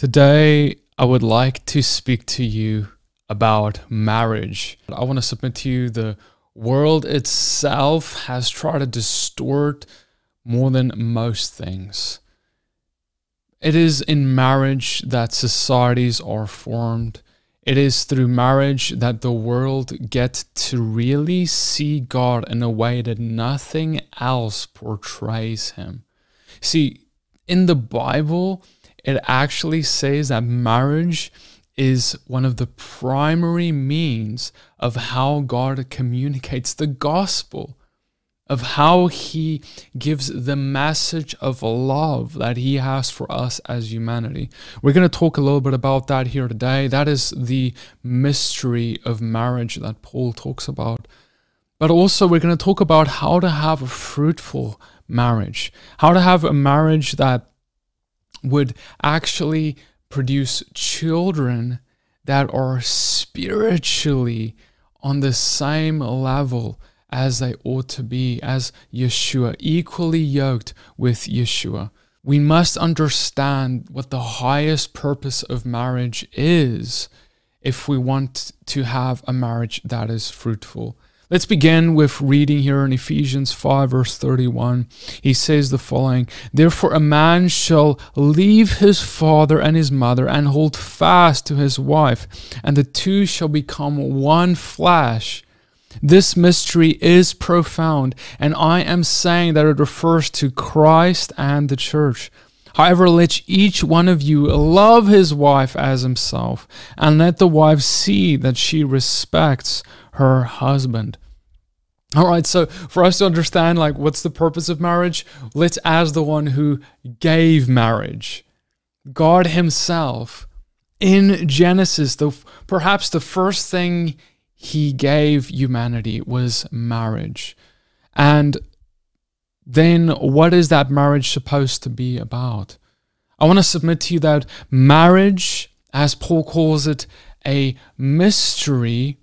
Today, I would like to speak to you about marriage. I want to submit to you the world itself has tried to distort more than most things. It is in marriage that societies are formed. It is through marriage that the world gets to really see God in a way that nothing else portrays him. See, in the Bible, it actually says that marriage is one of the primary means of how God communicates the gospel, of how He gives the message of love that He has for us as humanity. We're going to talk a little bit about that here today. That is the mystery of marriage that Paul talks about. But also, we're going to talk about how to have a fruitful marriage, how to have a marriage that would actually produce children that are spiritually on the same level as they ought to be, as Yeshua, equally yoked with Yeshua. We must understand what the highest purpose of marriage is if we want to have a marriage that is fruitful. Let's begin with reading here in Ephesians 5, verse 31. He says the following Therefore, a man shall leave his father and his mother and hold fast to his wife, and the two shall become one flesh. This mystery is profound, and I am saying that it refers to Christ and the church. However, let each one of you love his wife as himself, and let the wife see that she respects her husband. All right, so for us to understand, like, what's the purpose of marriage? Let's ask the one who gave marriage, God Himself. In Genesis, the perhaps the first thing He gave humanity was marriage, and then what is that marriage supposed to be about? I want to submit to you that marriage, as Paul calls it, a mystery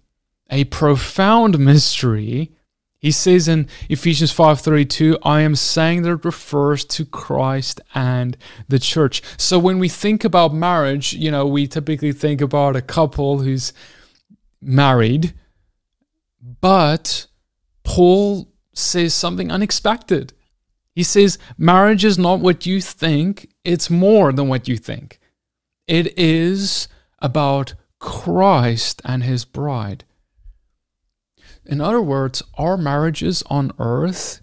a profound mystery. He says in Ephesians 5:32, I am saying that it refers to Christ and the church. So when we think about marriage, you know, we typically think about a couple who's married, but Paul says something unexpected. He says marriage is not what you think, it's more than what you think. It is about Christ and his bride. In other words, our marriages on earth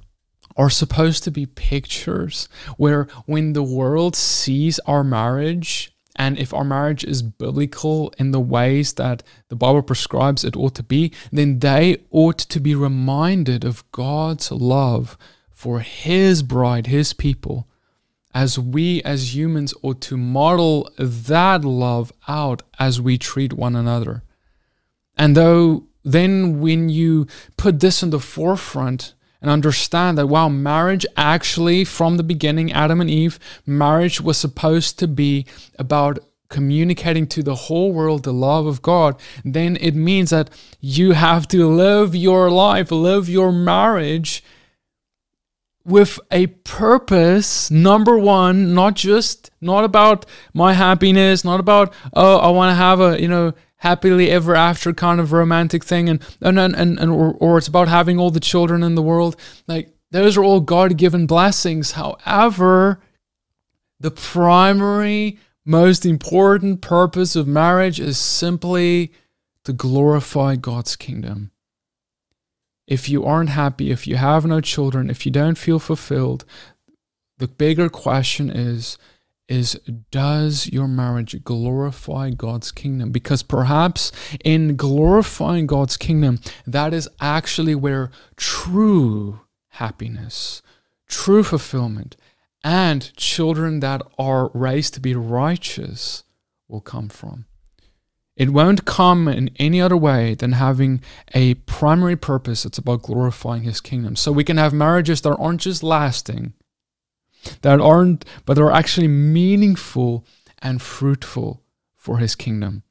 are supposed to be pictures where when the world sees our marriage, and if our marriage is biblical in the ways that the Bible prescribes it ought to be, then they ought to be reminded of God's love for His bride, His people, as we as humans ought to model that love out as we treat one another. And though then when you put this in the forefront and understand that wow marriage actually from the beginning adam and eve marriage was supposed to be about communicating to the whole world the love of god then it means that you have to live your life live your marriage with a purpose number one not just not about my happiness not about oh i want to have a you know happily ever after kind of romantic thing. And and and, and, and or, or it's about having all the children in the world. Like those are all god-given blessings. However the primary most important purpose of marriage is simply to glorify god's kingdom. If you aren't happy if you have no children if you don't feel fulfilled the bigger question is is does your marriage glorify God's kingdom? Because perhaps in glorifying God's kingdom, that is actually where true happiness, true fulfillment, and children that are raised to be righteous will come from. It won't come in any other way than having a primary purpose. It's about glorifying His kingdom. So we can have marriages that aren't just lasting that aren't, but are actually meaningful and fruitful for his kingdom.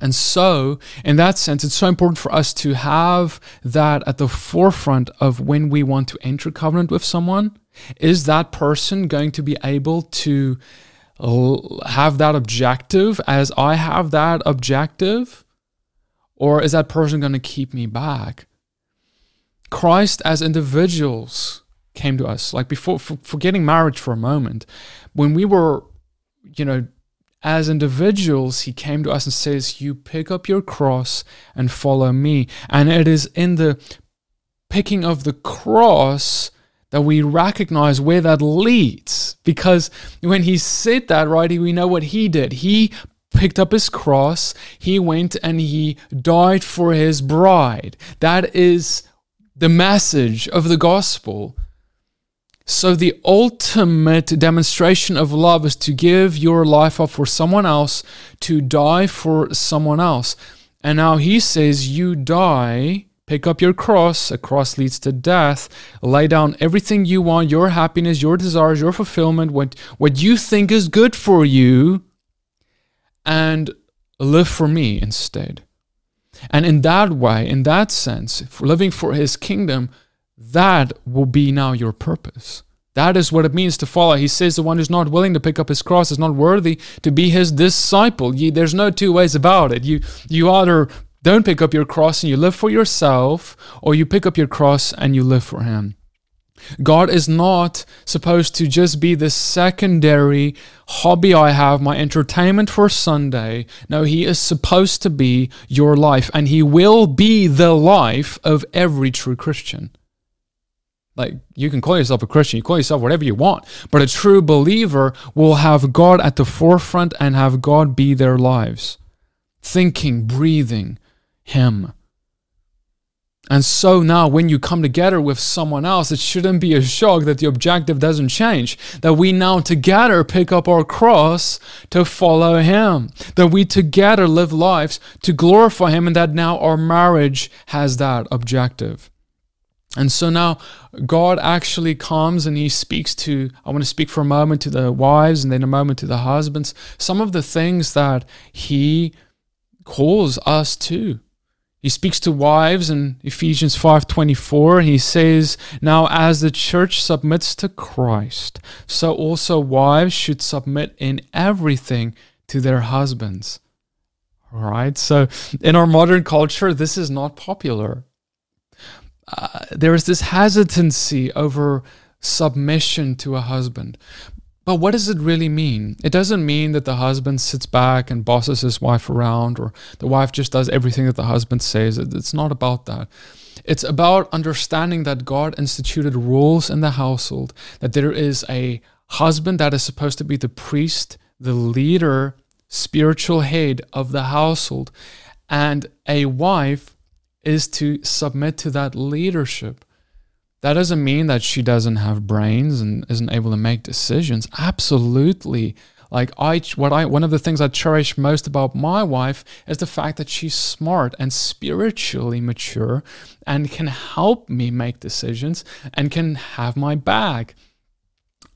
And so, in that sense, it's so important for us to have that at the forefront of when we want to enter covenant with someone. Is that person going to be able to have that objective as I have that objective? Or is that person going to keep me back? Christ as individuals came to us. Like before, for, forgetting marriage for a moment, when we were, you know, as individuals, he came to us and says, You pick up your cross and follow me. And it is in the picking of the cross that we recognize where that leads. Because when he said that, right, we know what he did. He picked up his cross, he went and he died for his bride. That is the message of the gospel. So, the ultimate demonstration of love is to give your life up for someone else, to die for someone else. And now he says, You die, pick up your cross. A cross leads to death. Lay down everything you want, your happiness, your desires, your fulfillment, what, what you think is good for you, and live for me instead. And in that way, in that sense, for living for his kingdom, that will be now your purpose. That is what it means to follow. He says the one who's not willing to pick up his cross is not worthy to be his disciple. You, there's no two ways about it. You you either don't pick up your cross and you live for yourself, or you pick up your cross and you live for him. God is not supposed to just be the secondary hobby I have, my entertainment for Sunday. No, He is supposed to be your life, and He will be the life of every true Christian. Like you can call yourself a Christian, you call yourself whatever you want, but a true believer will have God at the forefront and have God be their lives. Thinking, breathing Him. And so now, when you come together with someone else, it shouldn't be a shock that the objective doesn't change. That we now together pick up our cross to follow Him. That we together live lives to glorify Him, and that now our marriage has that objective. And so now God actually comes and he speaks to, I want to speak for a moment to the wives and then a moment to the husbands, some of the things that he calls us to. He speaks to wives in Ephesians 5:24 he says, "Now as the church submits to Christ, so also wives should submit in everything to their husbands." All right? So in our modern culture, this is not popular. Uh, there is this hesitancy over submission to a husband. But what does it really mean? It doesn't mean that the husband sits back and bosses his wife around or the wife just does everything that the husband says. It's not about that. It's about understanding that God instituted rules in the household, that there is a husband that is supposed to be the priest, the leader, spiritual head of the household, and a wife is to submit to that leadership. That doesn't mean that she doesn't have brains and isn't able to make decisions. Absolutely. Like I what I one of the things I cherish most about my wife is the fact that she's smart and spiritually mature and can help me make decisions and can have my back.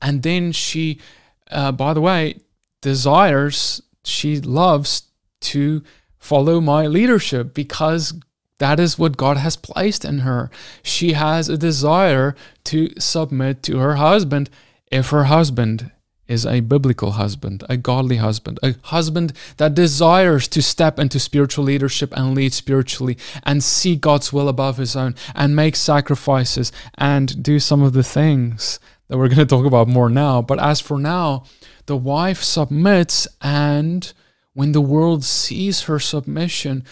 And then she uh, by the way desires she loves to follow my leadership because that is what God has placed in her. She has a desire to submit to her husband if her husband is a biblical husband, a godly husband, a husband that desires to step into spiritual leadership and lead spiritually and see God's will above his own and make sacrifices and do some of the things that we're going to talk about more now. But as for now, the wife submits, and when the world sees her submission,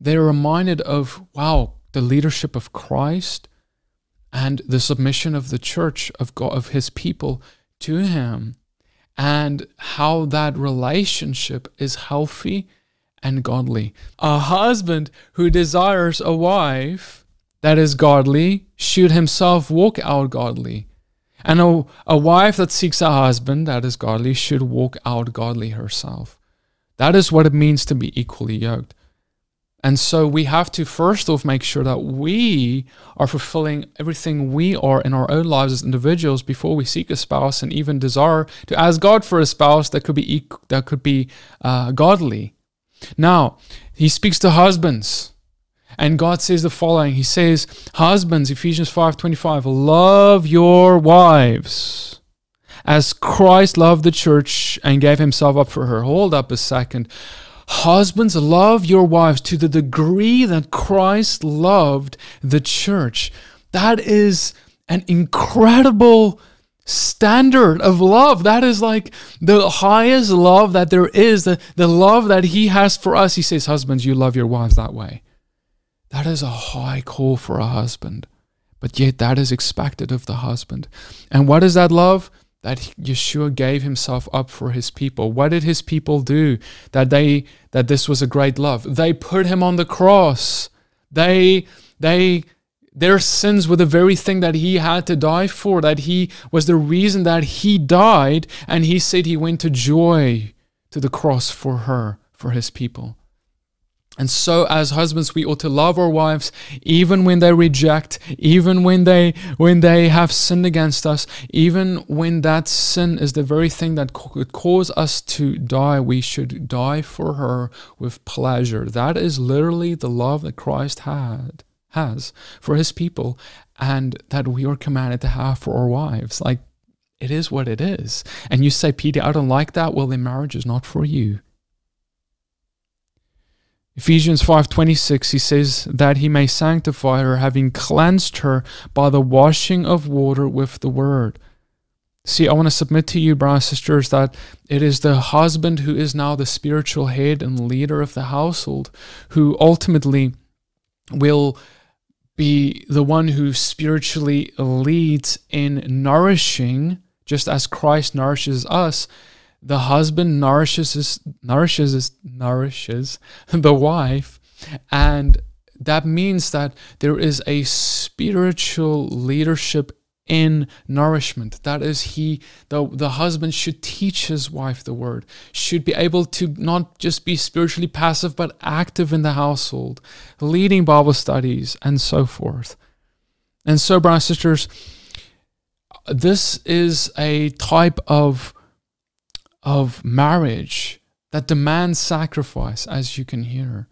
they're reminded of, wow, the leadership of Christ and the submission of the church of God, of his people to him and how that relationship is healthy and godly. A husband who desires a wife that is godly should himself walk out godly. And a, a wife that seeks a husband that is godly should walk out godly herself. That is what it means to be equally yoked. And so we have to first off make sure that we are fulfilling everything we are in our own lives as individuals before we seek a spouse and even desire to ask God for a spouse that could be that could be uh, godly. Now he speaks to husbands, and God says the following. He says, "Husbands, Ephesians five twenty five, love your wives." as Christ loved the church and gave himself up for her. Hold up a second. Husbands, love your wives to the degree that Christ loved the church. That is an incredible standard of love. That is like the highest love that there is, the, the love that He has for us. He says, Husbands, you love your wives that way. That is a high call for a husband, but yet that is expected of the husband. And what is that love? That Yeshua gave himself up for his people. What did his people do? That they that this was a great love. They put him on the cross. They they their sins were the very thing that he had to die for, that he was the reason that he died, and he said he went to joy to the cross for her, for his people. And so as husbands we ought to love our wives even when they reject, even when they when they have sinned against us, even when that sin is the very thing that could cause us to die, we should die for her with pleasure. That is literally the love that Christ had has for his people and that we are commanded to have for our wives. Like it is what it is. And you say, Peter, I don't like that. Well, then marriage is not for you. Ephesians 5:26 he says that he may sanctify her having cleansed her by the washing of water with the word. See, I want to submit to you, brothers and sisters, that it is the husband who is now the spiritual head and leader of the household who ultimately will be the one who spiritually leads in nourishing, just as Christ nourishes us. The husband nourishes nourishes nourishes the wife, and that means that there is a spiritual leadership in nourishment. That is, he the, the husband should teach his wife the word, should be able to not just be spiritually passive, but active in the household, leading Bible studies, and so forth. And so, brothers and sisters, this is a type of, of marriage that demands sacrifice, as you can hear.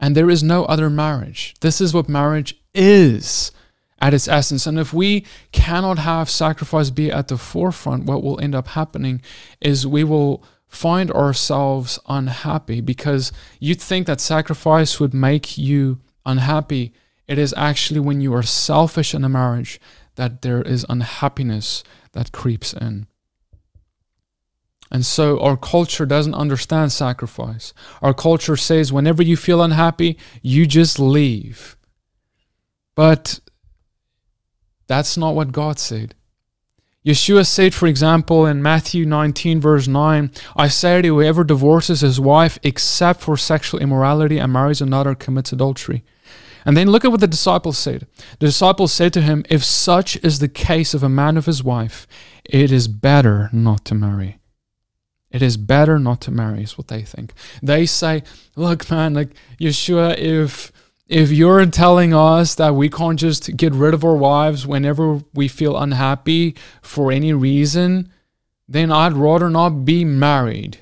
And there is no other marriage. This is what marriage is at its essence. And if we cannot have sacrifice be at the forefront, what will end up happening is we will find ourselves unhappy because you'd think that sacrifice would make you unhappy. It is actually when you are selfish in a marriage that there is unhappiness that creeps in. And so our culture doesn't understand sacrifice. Our culture says whenever you feel unhappy, you just leave. But that's not what God said. Yeshua said, for example, in Matthew 19, verse 9, I say to whoever divorces his wife except for sexual immorality and marries another commits adultery. And then look at what the disciples said. The disciples said to him, If such is the case of a man of his wife, it is better not to marry. It is better not to marry, is what they think. They say, Look, man, like Yeshua, if if you're telling us that we can't just get rid of our wives whenever we feel unhappy for any reason, then I'd rather not be married.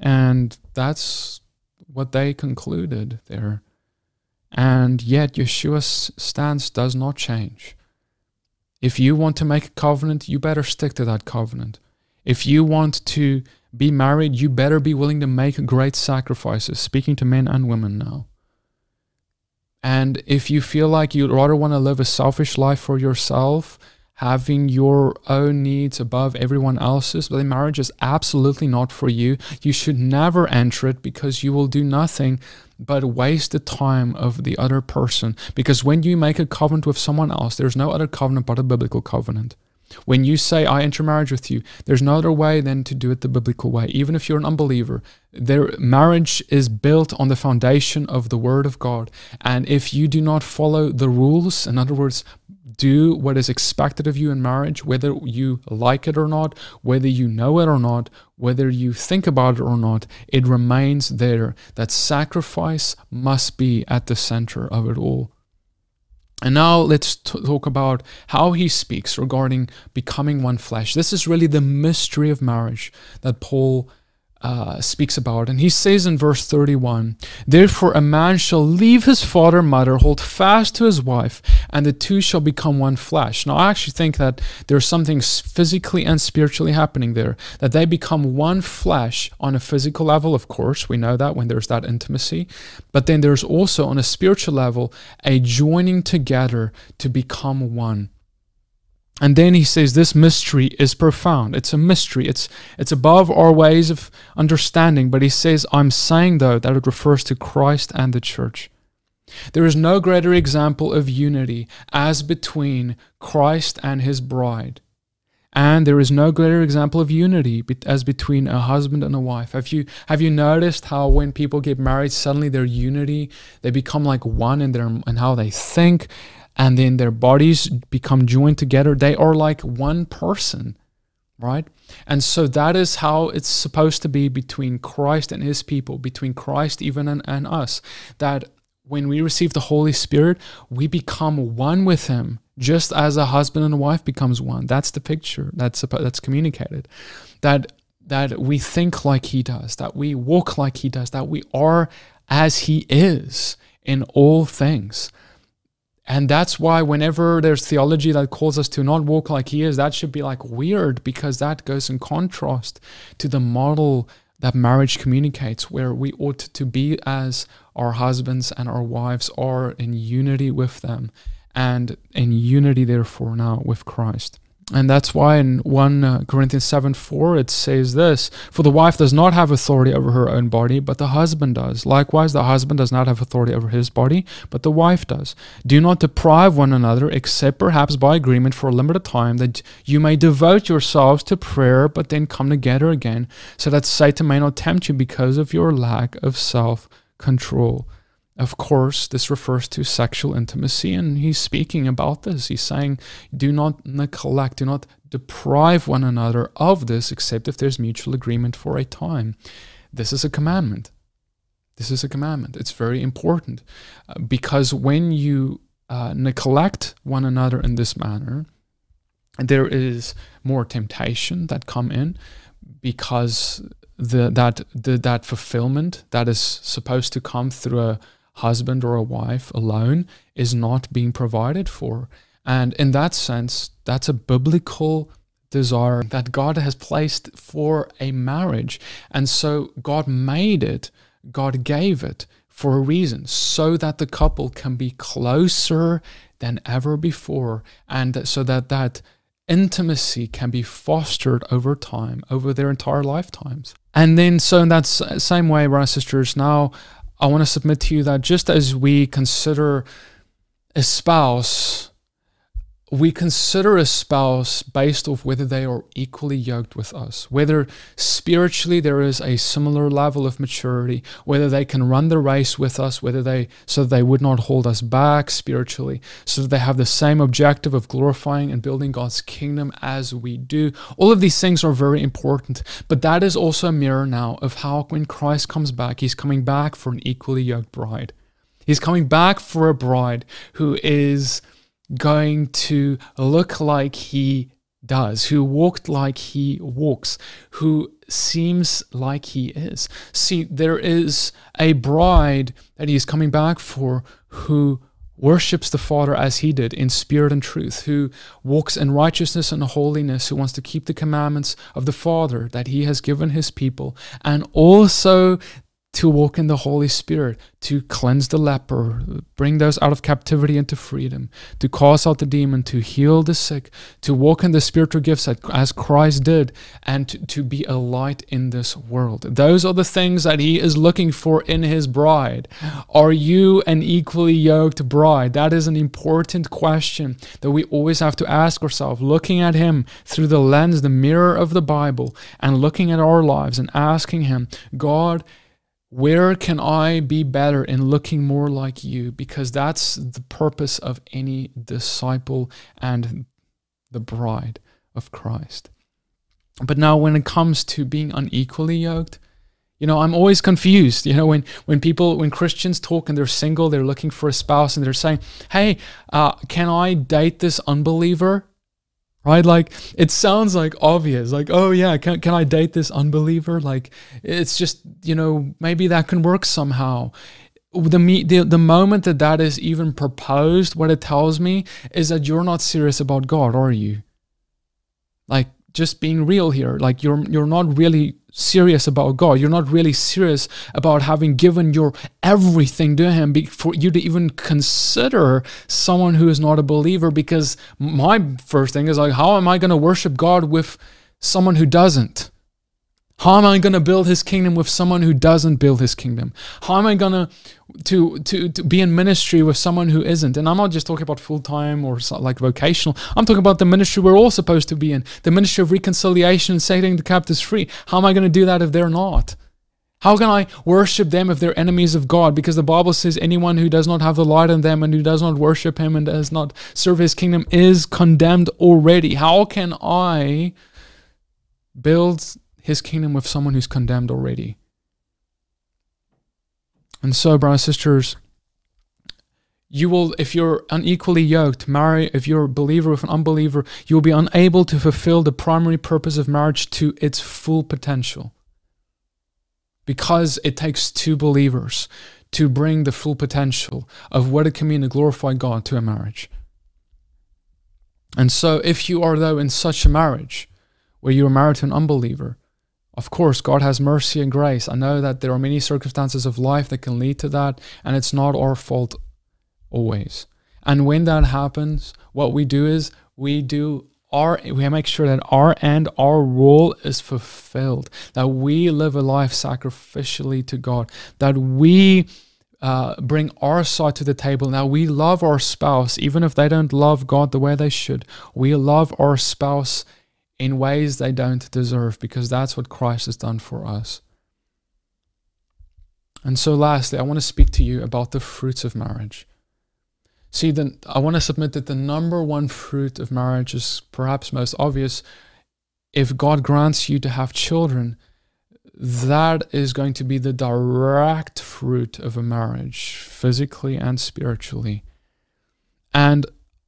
And that's what they concluded there. And yet, Yeshua's stance does not change. If you want to make a covenant, you better stick to that covenant. If you want to be married, you better be willing to make great sacrifices, speaking to men and women now. And if you feel like you'd rather want to live a selfish life for yourself, having your own needs above everyone else's, then marriage is absolutely not for you. You should never enter it because you will do nothing but waste the time of the other person. Because when you make a covenant with someone else, there's no other covenant but a biblical covenant. When you say, I enter marriage with you, there's no other way than to do it the biblical way. Even if you're an unbeliever, their marriage is built on the foundation of the Word of God. And if you do not follow the rules, in other words, do what is expected of you in marriage, whether you like it or not, whether you know it or not, whether you think about it or not, it remains there. That sacrifice must be at the center of it all. And now let's t- talk about how he speaks regarding becoming one flesh. This is really the mystery of marriage that Paul uh, speaks about. And he says in verse 31 Therefore, a man shall leave his father and mother, hold fast to his wife, and the two shall become one flesh. Now, I actually think that there's something physically and spiritually happening there, that they become one flesh on a physical level, of course, we know that when there's that intimacy. But then there's also on a spiritual level a joining together to become one. And then he says this mystery is profound. It's a mystery. It's it's above our ways of understanding. But he says, I'm saying though that it refers to Christ and the church. There is no greater example of unity as between Christ and his bride. And there is no greater example of unity as between a husband and a wife. Have you have you noticed how when people get married, suddenly their unity, they become like one in their in how they think, and then their bodies become joined together. They are like one person, right? And so that is how it's supposed to be between Christ and his people, between Christ even and, and us. That when we receive the Holy Spirit, we become one with him, just as a husband and a wife becomes one. That's the picture that's that's communicated. That that we think like he does, that we walk like he does, that we are as he is in all things. And that's why whenever there's theology that calls us to not walk like he is, that should be like weird because that goes in contrast to the model that marriage communicates, where we ought to be as our husbands and our wives are in unity with them and in unity, therefore, now with Christ. And that's why in 1 uh, Corinthians 7 4 it says this For the wife does not have authority over her own body, but the husband does. Likewise, the husband does not have authority over his body, but the wife does. Do not deprive one another, except perhaps by agreement for a limited time, that you may devote yourselves to prayer, but then come together again, so that Satan may not tempt you because of your lack of self control. Of course, this refers to sexual intimacy, and he's speaking about this. He's saying, do not neglect, do not deprive one another of this, except if there's mutual agreement for a time. This is a commandment. This is a commandment. It's very important uh, because when you uh, neglect one another in this manner, there is more temptation that come in because the that the that fulfillment that is supposed to come through a husband or a wife alone is not being provided for. And in that sense, that's a biblical desire that God has placed for a marriage. And so God made it, God gave it for a reason, so that the couple can be closer than ever before, and so that that intimacy can be fostered over time, over their entire lifetimes. And then, so in that same way, brothers and sisters, now I want to submit to you that just as we consider a spouse we consider a spouse based off whether they are equally yoked with us, whether spiritually there is a similar level of maturity, whether they can run the race with us, whether they so they would not hold us back spiritually, so that they have the same objective of glorifying and building God's kingdom as we do. All of these things are very important, but that is also a mirror now of how when Christ comes back, he's coming back for an equally yoked bride. He's coming back for a bride who is going to look like he does, who walked like he walks, who seems like he is. See, there is a bride that he is coming back for who worships the Father as he did in spirit and truth, who walks in righteousness and holiness, who wants to keep the commandments of the Father that he has given his people, and also to walk in the Holy Spirit, to cleanse the leper, bring those out of captivity into freedom, to cast out the demon, to heal the sick, to walk in the spiritual gifts as Christ did, and to, to be a light in this world. Those are the things that He is looking for in His bride. Are you an equally yoked bride? That is an important question that we always have to ask ourselves, looking at Him through the lens, the mirror of the Bible, and looking at our lives and asking Him, God, where can I be better in looking more like you? Because that's the purpose of any disciple and the bride of Christ. But now, when it comes to being unequally yoked, you know, I'm always confused. You know, when when people, when Christians talk and they're single, they're looking for a spouse, and they're saying, "Hey, uh, can I date this unbeliever?" Right? Like it sounds like obvious. Like oh yeah can, can i date this unbeliever? Like it's just you know maybe that can work somehow. The, the the moment that that is even proposed what it tells me is that you're not serious about god are you? Like just being real here like you're you're not really serious about God. You're not really serious about having given your everything to Him for you to even consider someone who is not a believer. Because my first thing is like, how am I going to worship God with someone who doesn't? How am I going to build his kingdom with someone who doesn't build his kingdom? How am I going to to to be in ministry with someone who isn't? And I'm not just talking about full time or like vocational. I'm talking about the ministry we're all supposed to be in, the ministry of reconciliation, and setting the captives free. How am I going to do that if they're not? How can I worship them if they're enemies of God? Because the Bible says anyone who does not have the light in them and who does not worship Him and does not serve His kingdom is condemned already. How can I build his kingdom with someone who's condemned already. And so, brothers and sisters, you will, if you're unequally yoked, marry, if you're a believer with an unbeliever, you will be unable to fulfill the primary purpose of marriage to its full potential. Because it takes two believers to bring the full potential of what it can mean to glorify God to a marriage. And so, if you are, though, in such a marriage where you are married to an unbeliever, of course, God has mercy and grace. I know that there are many circumstances of life that can lead to that, and it's not our fault always. And when that happens, what we do is we do our we make sure that our end, our role is fulfilled, that we live a life sacrificially to God, that we uh, bring our side to the table. Now we love our spouse, even if they don't love God the way they should. We love our spouse in ways they don't deserve because that's what Christ has done for us. And so, lastly, I want to speak to you about the fruits of marriage. See, then I want to submit that the number one fruit of marriage is perhaps most obvious. If God grants you to have children, that is going to be the direct fruit of a marriage, physically and spiritually. And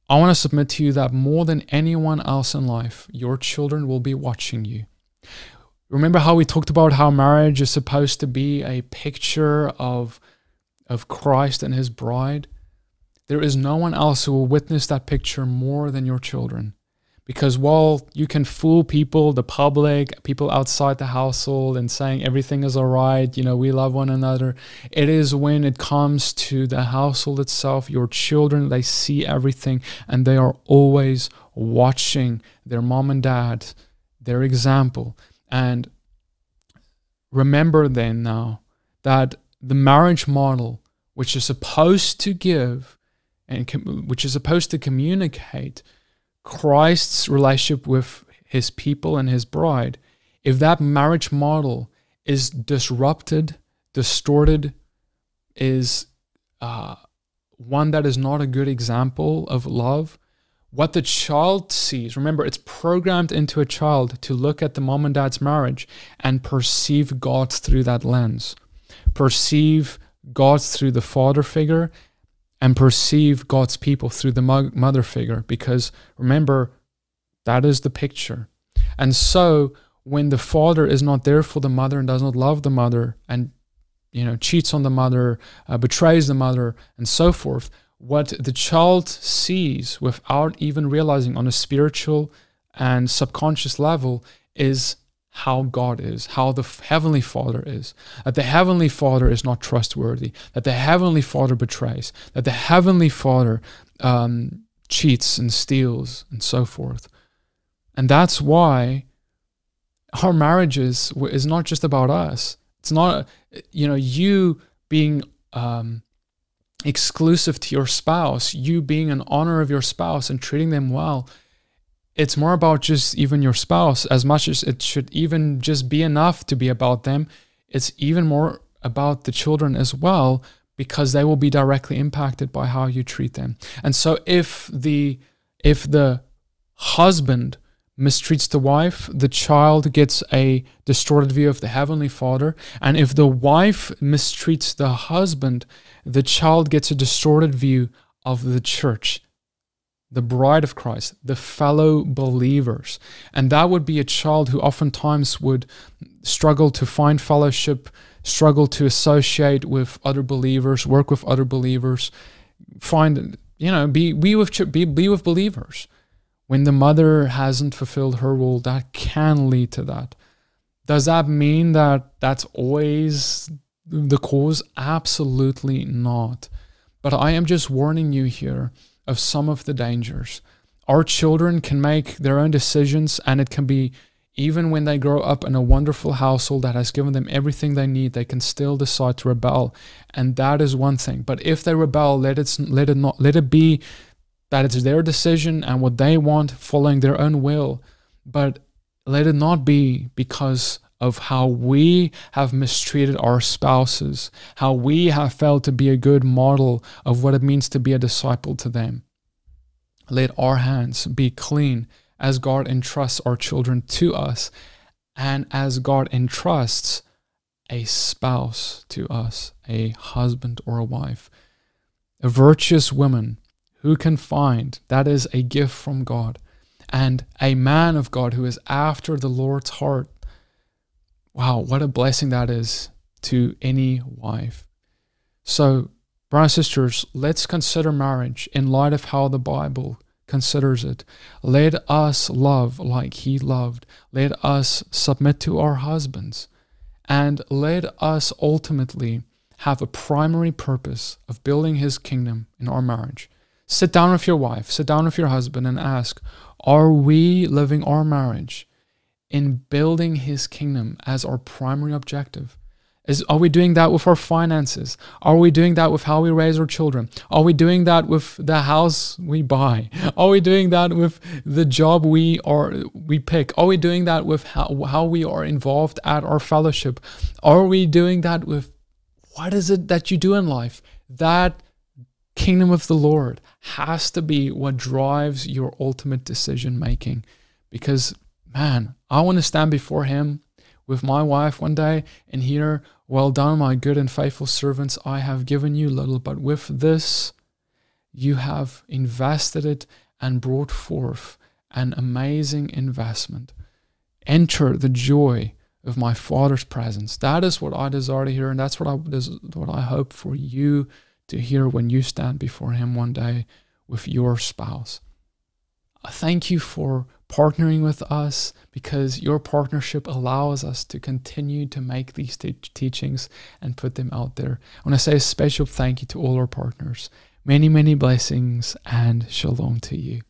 I want to submit to you that more than anyone else in life, your children will be watching you. Remember how we talked about how marriage is supposed to be a picture of, of Christ and his bride? There is no one else who will witness that picture more than your children. Because while you can fool people, the public, people outside the household, and saying everything is all right, you know, we love one another, it is when it comes to the household itself, your children, they see everything and they are always watching their mom and dad, their example. And remember then now that the marriage model, which is supposed to give and com- which is supposed to communicate Christ's relationship with his people and his bride, if that marriage model is disrupted, distorted, is uh, one that is not a good example of love, what the child sees, remember, it's programmed into a child to look at the mom and dad's marriage and perceive God through that lens, perceive God through the father figure and perceive God's people through the mother figure because remember, that is the picture. And so when the father is not there for the mother and does not love the mother and you know cheats on the mother, uh, betrays the mother, and so forth, what the child sees without even realizing on a spiritual and subconscious level is how God is, how the Heavenly Father is. That the Heavenly Father is not trustworthy, that the Heavenly Father betrays, that the Heavenly Father um, cheats and steals and so forth. And that's why our marriages is not just about us. It's not, you know, you being um, exclusive to your spouse, you being an honor of your spouse and treating them well it's more about just even your spouse as much as it should even just be enough to be about them. It's even more about the children as well because they will be directly impacted by how you treat them. And so if the if the husband mistreats the wife the child gets a distorted view of the heavenly father. And if the wife mistreats the husband the child gets a distorted view of the church the bride of Christ, the fellow believers. And that would be a child who oftentimes would struggle to find fellowship, struggle to associate with other believers, work with other believers, find, you know, be, be, with, be, be with believers. When the mother hasn't fulfilled her role, that can lead to that. Does that mean that that's always the cause? Absolutely not. But I am just warning you here of some of the dangers. Our children can make their own decisions, and it can be even when they grow up in a wonderful household that has given them everything they need, they can still decide to rebel, and that is one thing. But if they rebel, let it let it not let it be that it's their decision and what they want, following their own will. But let it not be because of how we have mistreated our spouses, how we have failed to be a good model of what it means to be a disciple to them. Let our hands be clean as God entrusts our children to us and as God entrusts a spouse to us, a husband or a wife. A virtuous woman who can find that is a gift from God, and a man of God who is after the Lord's heart Wow, what a blessing that is to any wife. So, brothers and sisters, let's consider marriage in light of how the Bible considers it. Let us love like He loved. Let us submit to our husbands. And let us ultimately have a primary purpose of building His kingdom in our marriage. Sit down with your wife, sit down with your husband, and ask Are we living our marriage in building his kingdom as our primary objective? Is, are we doing that with our finances? Are we doing that with how we raise our children? Are we doing that with the house we buy? Are we doing that with the job we are we pick? Are we doing that with how, how we are involved at our fellowship? Are we doing that with what is it that you do in life? That kingdom of the Lord has to be what drives your ultimate decision making because man, I want to stand before him with my wife one day and hear, Well done, my good and faithful servants. I have given you little, but with this you have invested it and brought forth an amazing investment. Enter the joy of my Father's presence. That is what I desire to hear, and that's what I what I hope for you to hear when you stand before Him one day with your spouse. I Thank you for partnering with us because your partnership allows us to continue to make these te- teachings and put them out there. I want to say a special thank you to all our partners. Many, many blessings and shalom to you.